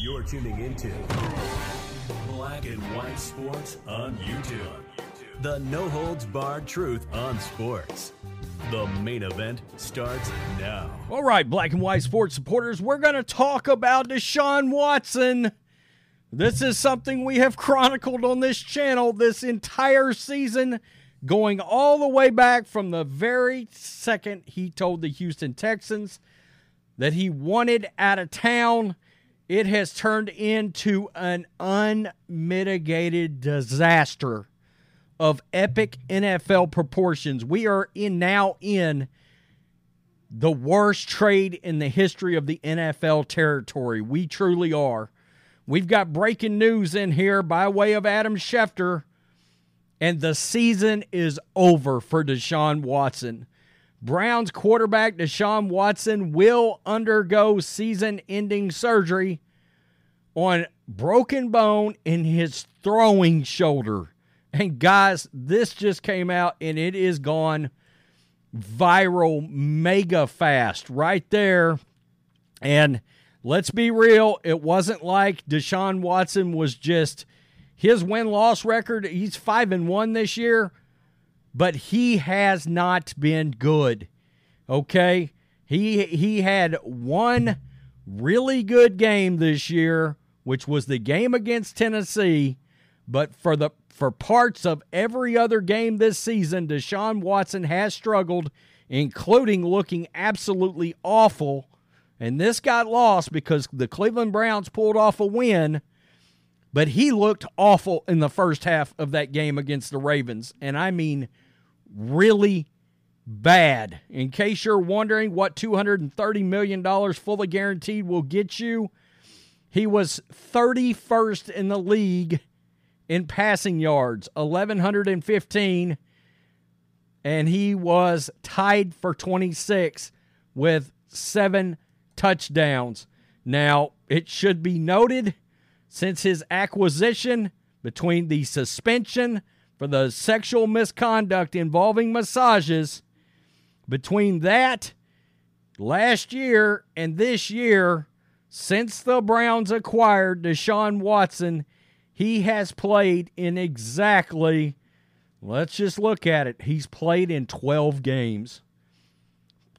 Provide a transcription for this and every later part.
You're tuning into Black and White Sports on YouTube. The no holds barred truth on sports. The main event starts now. All right, black and white sports supporters, we're going to talk about Deshaun Watson. This is something we have chronicled on this channel this entire season, going all the way back from the very second he told the Houston Texans that he wanted out of town. It has turned into an unmitigated disaster of epic NFL proportions. We are in now in the worst trade in the history of the NFL territory. We truly are. We've got breaking news in here by way of Adam Schefter, and the season is over for Deshaun Watson. Browns quarterback Deshaun Watson will undergo season ending surgery on broken bone in his throwing shoulder. And guys, this just came out and it is gone viral mega fast right there. And let's be real, it wasn't like Deshaun Watson was just his win loss record. He's 5 and 1 this year, but he has not been good. Okay? He he had one really good game this year, which was the game against Tennessee, but for the for parts of every other game this season, Deshaun Watson has struggled, including looking absolutely awful. And this got lost because the Cleveland Browns pulled off a win, but he looked awful in the first half of that game against the Ravens. And I mean, really bad. In case you're wondering what $230 million fully guaranteed will get you, he was 31st in the league in passing yards, 1,115, and he was tied for 26 with seven touchdowns. Now, it should be noted since his acquisition between the suspension for the sexual misconduct involving massages, between that last year and this year, since the Browns acquired Deshaun Watson, he has played in exactly, let's just look at it. He's played in 12 games.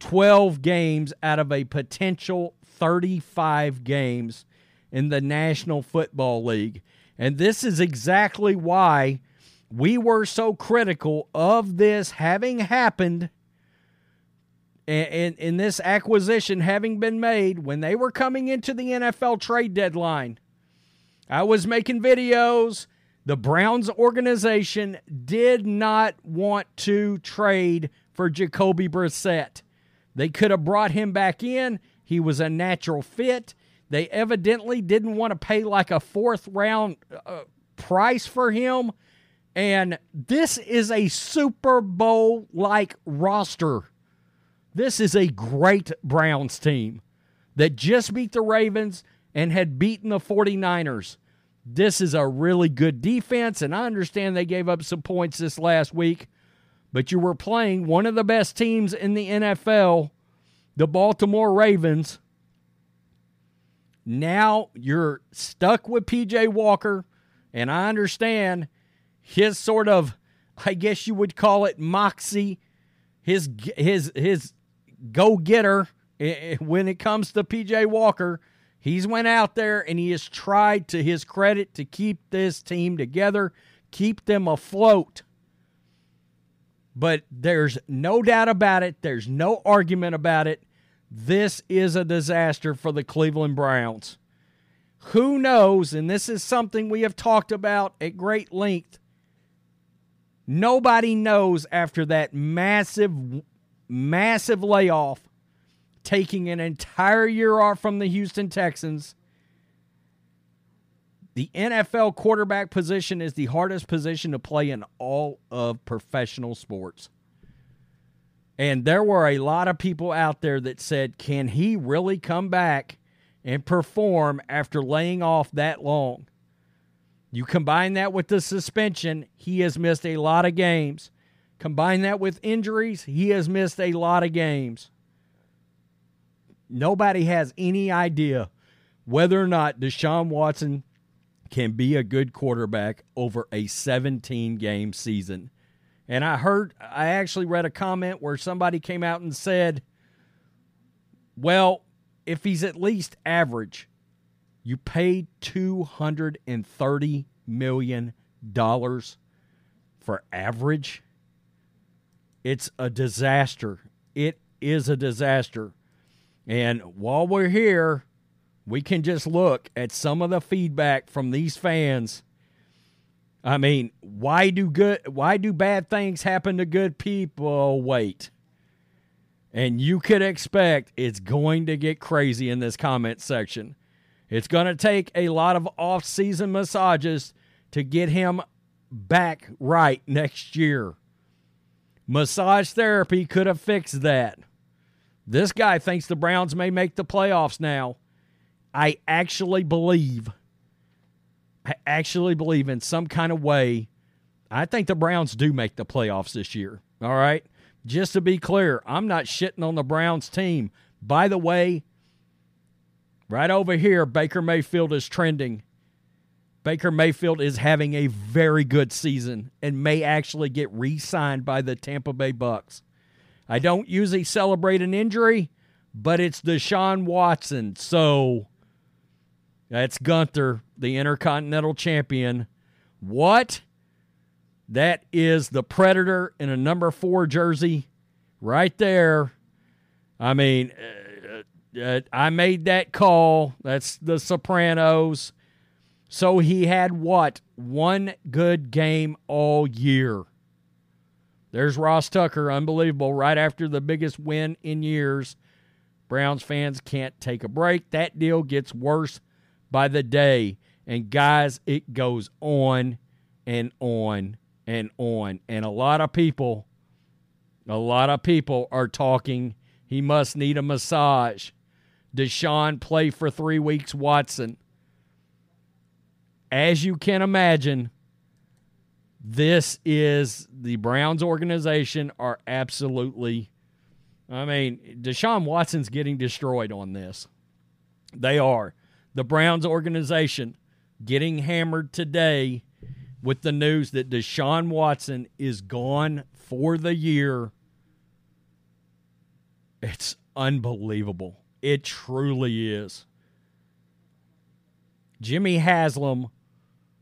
12 games out of a potential 35 games in the National Football League. And this is exactly why we were so critical of this having happened and in this acquisition having been made when they were coming into the NFL trade deadline. I was making videos. The Browns organization did not want to trade for Jacoby Brissett. They could have brought him back in. He was a natural fit. They evidently didn't want to pay like a fourth round uh, price for him. And this is a Super Bowl like roster. This is a great Browns team that just beat the Ravens and had beaten the 49ers. This is a really good defense, and I understand they gave up some points this last week, but you were playing one of the best teams in the NFL, the Baltimore Ravens. Now you're stuck with PJ Walker, and I understand his sort of, I guess you would call it moxie, his his his go getter eh, eh, when it comes to PJ Walker He's went out there and he has tried to his credit to keep this team together, keep them afloat. But there's no doubt about it, there's no argument about it. This is a disaster for the Cleveland Browns. Who knows, and this is something we have talked about at great length. Nobody knows after that massive, massive layoff taking an entire year off from the Houston Texans. The NFL quarterback position is the hardest position to play in all of professional sports. And there were a lot of people out there that said, can he really come back and perform after laying off that long? You combine that with the suspension, he has missed a lot of games. Combine that with injuries, he has missed a lot of games nobody has any idea whether or not Deshaun Watson can be a good quarterback over a 17 game season. And I heard, I actually read a comment where somebody came out and said, well, if he's at least average, you paid $230 million for average. It's a disaster. It is a disaster. And while we're here, we can just look at some of the feedback from these fans. I mean, why do good why do bad things happen to good people? Wait. And you could expect it's going to get crazy in this comment section. It's going to take a lot of off-season massages to get him back right next year. Massage therapy could have fixed that. This guy thinks the Browns may make the playoffs now. I actually believe, I actually believe in some kind of way, I think the Browns do make the playoffs this year. All right. Just to be clear, I'm not shitting on the Browns team. By the way, right over here, Baker Mayfield is trending. Baker Mayfield is having a very good season and may actually get re signed by the Tampa Bay Bucks. I don't usually celebrate an injury, but it's Deshaun Watson. So that's Gunther, the Intercontinental Champion. What? That is the Predator in a number four jersey right there. I mean, uh, uh, I made that call. That's the Sopranos. So he had what? One good game all year. There's Ross Tucker, unbelievable, right after the biggest win in years. Browns fans can't take a break. That deal gets worse by the day. And guys, it goes on and on and on. And a lot of people, a lot of people are talking he must need a massage. Deshaun play for three weeks, Watson. As you can imagine, this is the Browns organization are absolutely I mean, Deshaun Watson's getting destroyed on this. They are the Browns organization getting hammered today with the news that Deshaun Watson is gone for the year. It's unbelievable. It truly is. Jimmy Haslam,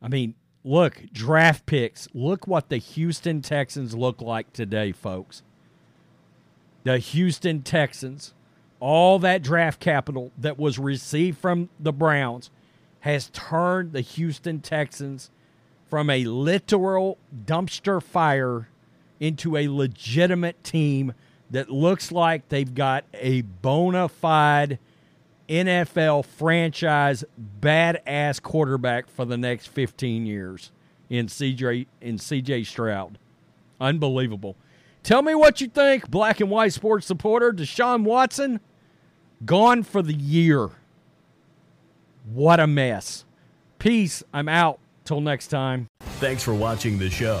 I mean, look, draft picks. Look what the Houston Texans look like today, folks. The Houston Texans all that draft capital that was received from the Browns has turned the Houston Texans from a literal dumpster fire into a legitimate team that looks like they've got a bona fide NFL franchise badass quarterback for the next 15 years in CJ in CJ Stroud. Unbelievable. Tell me what you think, black and white sports supporter. Deshaun Watson, gone for the year. What a mess. Peace. I'm out. Till next time. Thanks for watching the show.